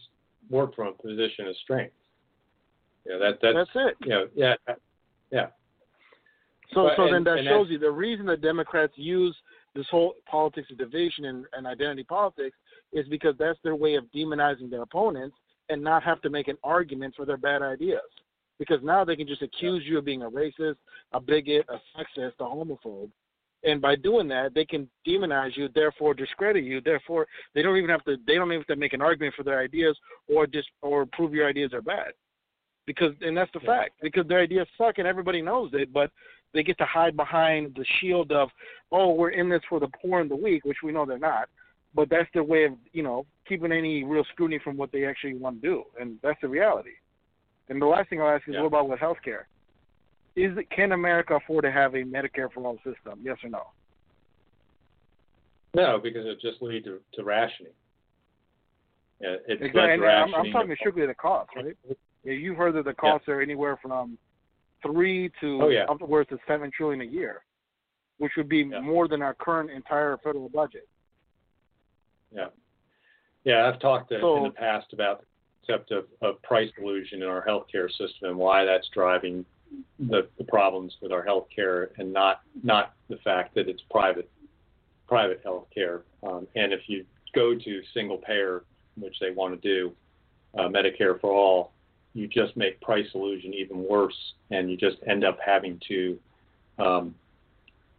[SPEAKER 1] work from a position of strength. Yeah, that that's,
[SPEAKER 3] That's it.
[SPEAKER 1] You know, yeah, yeah.
[SPEAKER 3] So,
[SPEAKER 1] But-
[SPEAKER 3] so then that shows you the reason that Democrats use this whole politics of division and, and identity politics is because that's their way of demonizing their opponents and not have to make an argument for their bad ideas. Because now they can just accuse you of being a racist, a bigot, a sexist, a homophobe. And by doing that, they can demonize you, therefore discredit you. Therefore, they don't even have to. They don't even have to make an argument for their ideas or just or prove your ideas are bad. Because and that's the
[SPEAKER 1] Yeah.
[SPEAKER 3] fact. Because their ideas suck and everybody knows it, but they get to hide behind the shield of, oh, we're in this for the poor and the weak, which we know they're not. But that's their way of, you know, keeping any real scrutiny from what they actually want to do, and that's the reality. And the last thing I'll ask is,
[SPEAKER 1] Yeah.
[SPEAKER 3] what about with healthcare? Is it, can America afford to have a Medicare for all system? Yes or no?
[SPEAKER 1] No, because it just lead to, to rationing. Yeah, it's
[SPEAKER 3] Exactly. And I'm, I'm talking strictly the cost, right? Yeah, you've heard that the costs are anywhere from three to
[SPEAKER 1] Oh, yeah.
[SPEAKER 3] upwards to seven trillion a year, which would be
[SPEAKER 1] Yeah.
[SPEAKER 3] more than our current entire federal budget.
[SPEAKER 1] Yeah. Yeah, I've talked to, in the past about the concept of, of price illusion in our healthcare system and why that's driving the, the problems with our healthcare and not not the fact that it's private private healthcare. Um, and if you go to single payer, which they want to do, uh, Medicare for all, you just make price illusion even worse, and you just end up having to, um,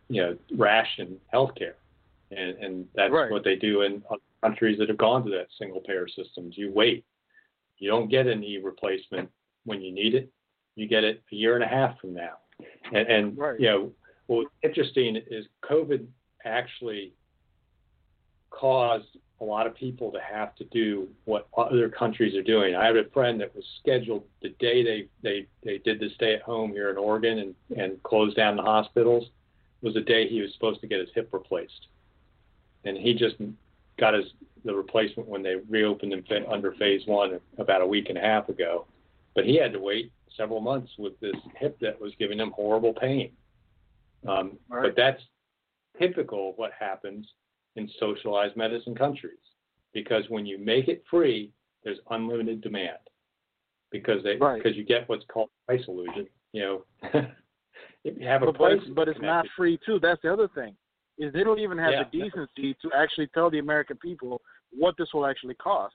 [SPEAKER 1] you know, ration healthcare, and and that's
[SPEAKER 3] Right.
[SPEAKER 1] what they do in countries that have gone to that single payer systems. You wait, you don't get any replacement when you need it. You get it a year and a half from now, and, and
[SPEAKER 3] Right.
[SPEAKER 1] you know what's interesting is COVID actually caused a lot of people to have to do what other countries are doing. I had a friend that was scheduled the day they they they did the stay at home here in Oregon and and closed down the hospitals was the day he was supposed to get his hip replaced, and he just got his the replacement when they reopened in under phase one about a week and a half ago, but he had to wait several months with this hip that was giving him horrible pain. Um,
[SPEAKER 3] Right.
[SPEAKER 1] But that's typical of what happens in socialized medicine countries because when you make it free, there's unlimited demand because they
[SPEAKER 3] Right.
[SPEAKER 1] because you get what's called price illusion. You know, [LAUGHS] if you have a
[SPEAKER 3] But, but it's, but it's not free too. That's the other thing. Is they don't even have
[SPEAKER 1] Yeah.
[SPEAKER 3] the decency to actually tell the American people what this will actually cost.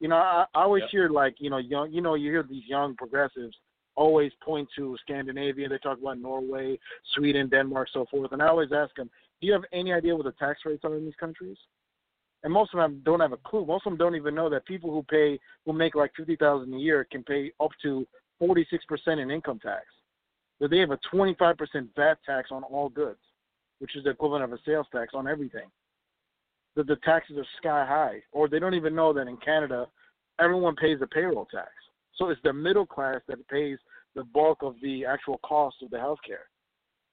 [SPEAKER 3] You know, I, I always
[SPEAKER 1] Yep.
[SPEAKER 3] hear like you know young, you know, you hear these young progressives always point to Scandinavia. They talk about Norway, Sweden, Denmark, so forth. And I always ask them, do you have any idea what the tax rates are in these countries? And most of them don't have a clue. Most of them don't even know that people who pay who make like fifty thousand a year can pay up to forty six percent in income tax. That they have a twenty five percent VAT tax on all goods, which is the equivalent of a sales tax on everything. That the taxes are sky high, or they don't even know that in Canada, everyone pays a payroll tax. So it's the middle class that pays the bulk of the actual cost of the healthcare.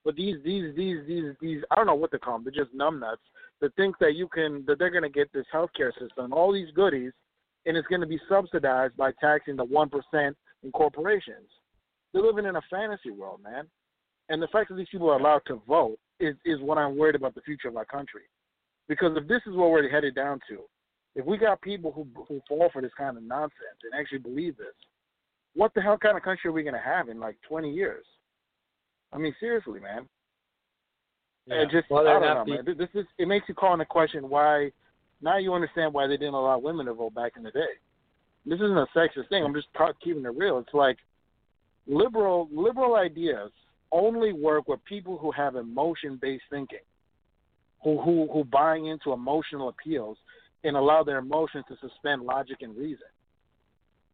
[SPEAKER 3] But these these these these these I don't know what to call them. They're just numbnuts that think that you can that they're going to get this healthcare system, all these goodies, and it's going to be subsidized by taxing the one percent in corporations. They're living in a fantasy world, man. And the fact that these people are allowed to vote is is what I'm worried about the future of our country. Because if this is what we're headed down to, if we got people who who fall for this kind of nonsense and actually believe this, what the hell kind of country are we going to have in like 20 years? I mean, seriously, man.
[SPEAKER 1] Yeah.
[SPEAKER 3] It just
[SPEAKER 1] Well,
[SPEAKER 3] I don't know, man. This is it makes you call into question why. Now you understand why they didn't allow women to vote back in the day. This isn't a sexist thing. I'm just ta- keeping it real. It's like liberal liberal ideas only work with people who have emotion based thinking, who who who buy into emotional appeals and allow their emotions to suspend logic and reason.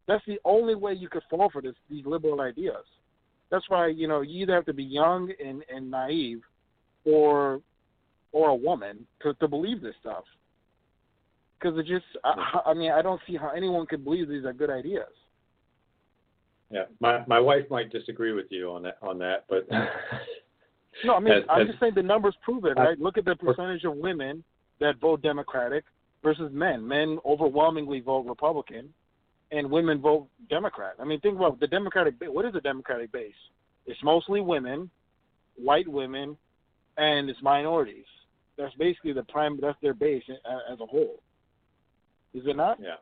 [SPEAKER 3] That's the only way you could fall for this these liberal ideas. That's why you know you either have to be young and, and naive, or or a woman to to believe this stuff. Because it just, I, I mean, I don't see how anyone could believe these are good ideas.
[SPEAKER 1] Yeah, my my wife might disagree with you on that on that, but [LAUGHS]
[SPEAKER 3] No, I mean,
[SPEAKER 1] As-
[SPEAKER 3] I'm
[SPEAKER 1] as-
[SPEAKER 3] just saying the numbers prove it, right? Look at the percentage of women that vote Democratic versus men. Men overwhelmingly vote Republican, and women vote Democrat. I mean, think about the Democratic. What is the Democratic base? It's mostly women, white women, and it's minorities. That's basically the prime. That's their base as a whole. Is it not?
[SPEAKER 1] yeah.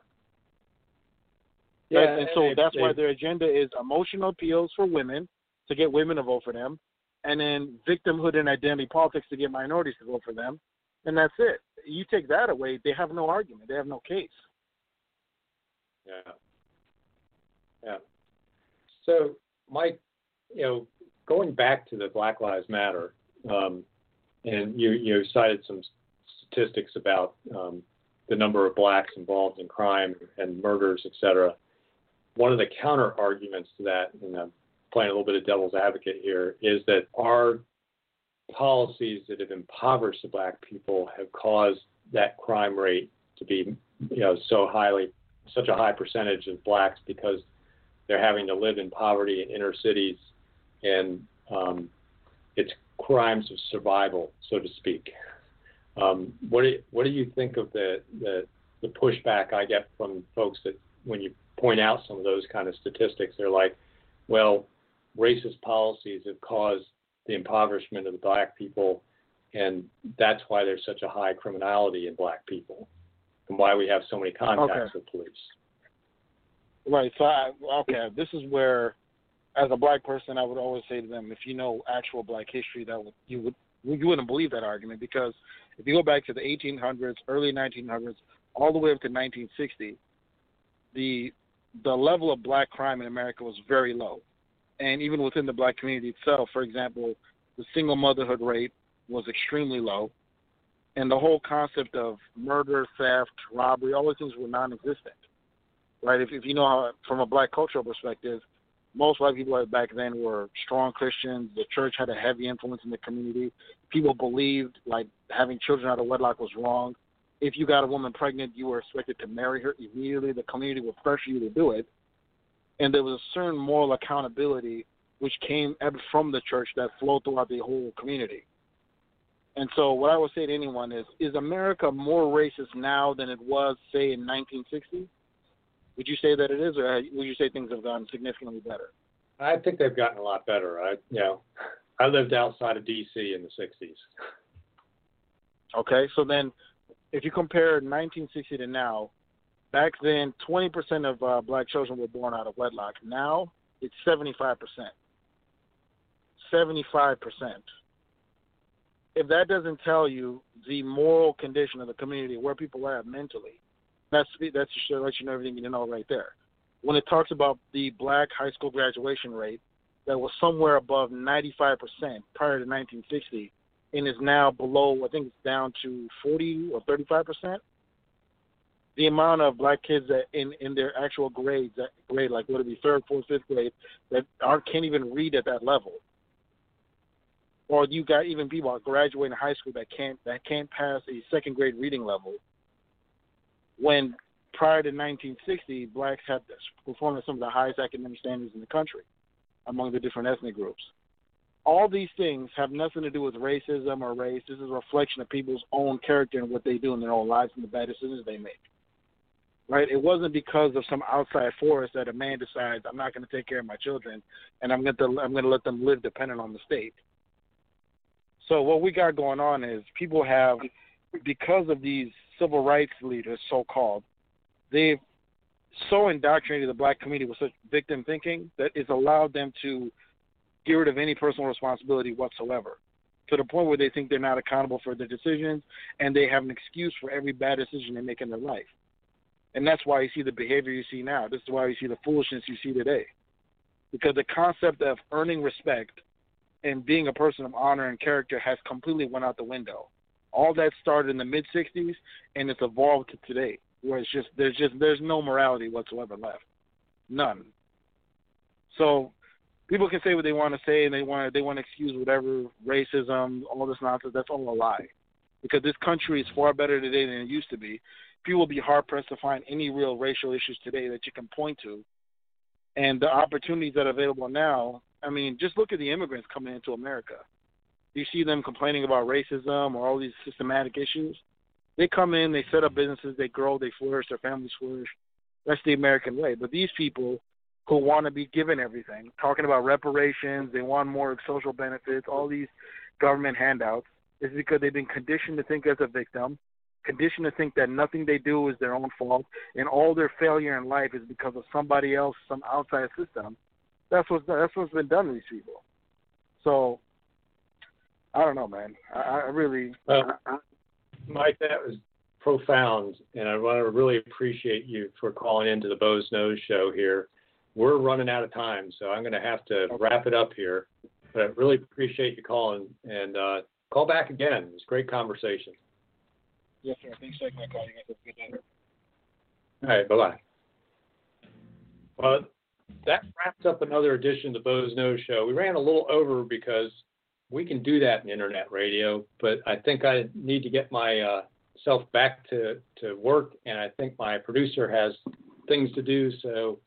[SPEAKER 3] Yeah, and, and so that's why their agenda is emotional appeals for women to get women to vote for them, and then victimhood and identity politics to get minorities to vote for them, and that's it. You take that away, they have no argument. They have no case.
[SPEAKER 1] Yeah. Yeah. So, Mike, you know, going back to the Black Lives Matter, um, and you you cited some statistics about um, the number of blacks involved in crime and murders, et cetera. One of the counter arguments to that, and I'm playing a little bit of devil's advocate here, is that our policies that have impoverished the black people have caused that crime rate to be, you know, so highly, such a high percentage of blacks because they're having to live in poverty in inner cities, and um, it's crimes of survival, so to speak. Um, what do you, what do you think of the, the the pushback I get from folks that when you point out some of those kind of statistics, they're like, well, racist policies have caused the impoverishment of the black people, and that's why there's such a high criminality in black people, and why we have so many contacts okay. with police.
[SPEAKER 3] Right. So, I, okay, this is where, as a black person, I would always say to them, if you know actual black history, that would, you would you wouldn't believe that argument because if you go back to the 1800s, early 1900s, all the way up to 1960, the the level of black crime in America was very low, and even within the black community itself, for example, the single motherhood rate was extremely low, and the whole concept of murder, theft, robbery, all those things were non-existent right? If, if you know how, from a black cultural perspective, most white people back then were strong Christians. The church had a heavy influence in the community. People believed like having children out of wedlock was wrong. If you got a woman pregnant, you were expected to marry her immediately. The community would pressure you to do it, and there was a certain moral accountability which came from the church that flowed throughout the whole community. And so, what I would say to anyone is: Is America more racist now than it was, say, in 1960? Would you say that it is, or would you say things have gotten significantly better?
[SPEAKER 1] I think they've gotten a lot better. I, you know, I lived outside of D.C. in the '60s.
[SPEAKER 3] Okay, so then, if you compare 1960 to now, back then 20% of uh, black children were born out of wedlock. Now it's 75%. 75%. If that doesn't tell you the moral condition of the community, where people are mentally, that's that's should let you know everything you need to know right there. When it talks about the black high school graduation rate that was somewhere above 95% prior to 1960 and is now below, I think it's down to 40 or 35%. The amount of black kids that in, in their actual grades, that grade like would it be third, fourth, fifth grade, that aren't can't even read at that level. Or you got even people graduating high school that can't that can't pass a second grade reading level when prior to 1960, blacks had performed at some of the highest academic standards in the country among the different ethnic groups. All these things have nothing to do with racism or race. This is a reflection of people's own character and what they do in their own lives and the bad decisions they make. Right? It wasn't because of some outside force that a man decides I'm not going to take care of my children and I'm going to I'm going to let them live dependent on the state. So what we got going on is people have because of these civil rights leaders, so called, they've so indoctrinated the black community with such victim thinking that it's allowed them to get rid of any personal responsibility whatsoever to the point where they think they're not accountable for their decisions and they have an excuse for every bad decision they make in their life. And that's why you see the behavior you see now. This is why you see the foolishness you see today. Because the concept of earning respect and being a person of honor and character has completely went out the window. All that started in the mid '60s, and it's evolved to today, where it's just there's just there's no morality whatsoever left, none. So people can say what they want to say, and they want they want to excuse whatever racism, all this nonsense. That's all a lie, because this country is far better today than it used to be. People will be hard pressed to find any real racial issues today that you can point to, and the opportunities that are available now. I mean, just look at the immigrants coming into America you see them complaining about racism or all these systematic issues. They come in, they set up businesses, they grow, they flourish, their families flourish. That's the American way. But these people who want to be given everything, talking about reparations, they want more social benefits, all these government handouts, is because they've been conditioned to think as a victim, conditioned to think that nothing they do is their own fault and all their failure in life is because of somebody else, some outside system. That's what's that's what's been done to these people. So I don't know, man. I, I really,
[SPEAKER 1] well, I, I, Mike, that was profound, and I want to really appreciate you for calling into the Boze Noze show here. We're running out of time, so I'm going to have to wrap it up here. But I really appreciate you calling, and uh, call back again. It was a great conversation.
[SPEAKER 3] Yes, sir. Thanks for taking my call. You guys have a good night.
[SPEAKER 1] All right, bye bye. Well, that wraps up another edition of the Boze Noze Show. We ran a little over because we can do that in internet radio, but I think I need to get myself uh, back to, to work, and I think my producer has things to do. So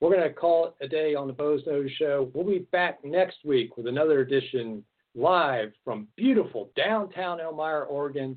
[SPEAKER 1] we're going to call it a day on the Boze Noze Show. We'll be back next week with another edition live from beautiful downtown Elmira, Oregon.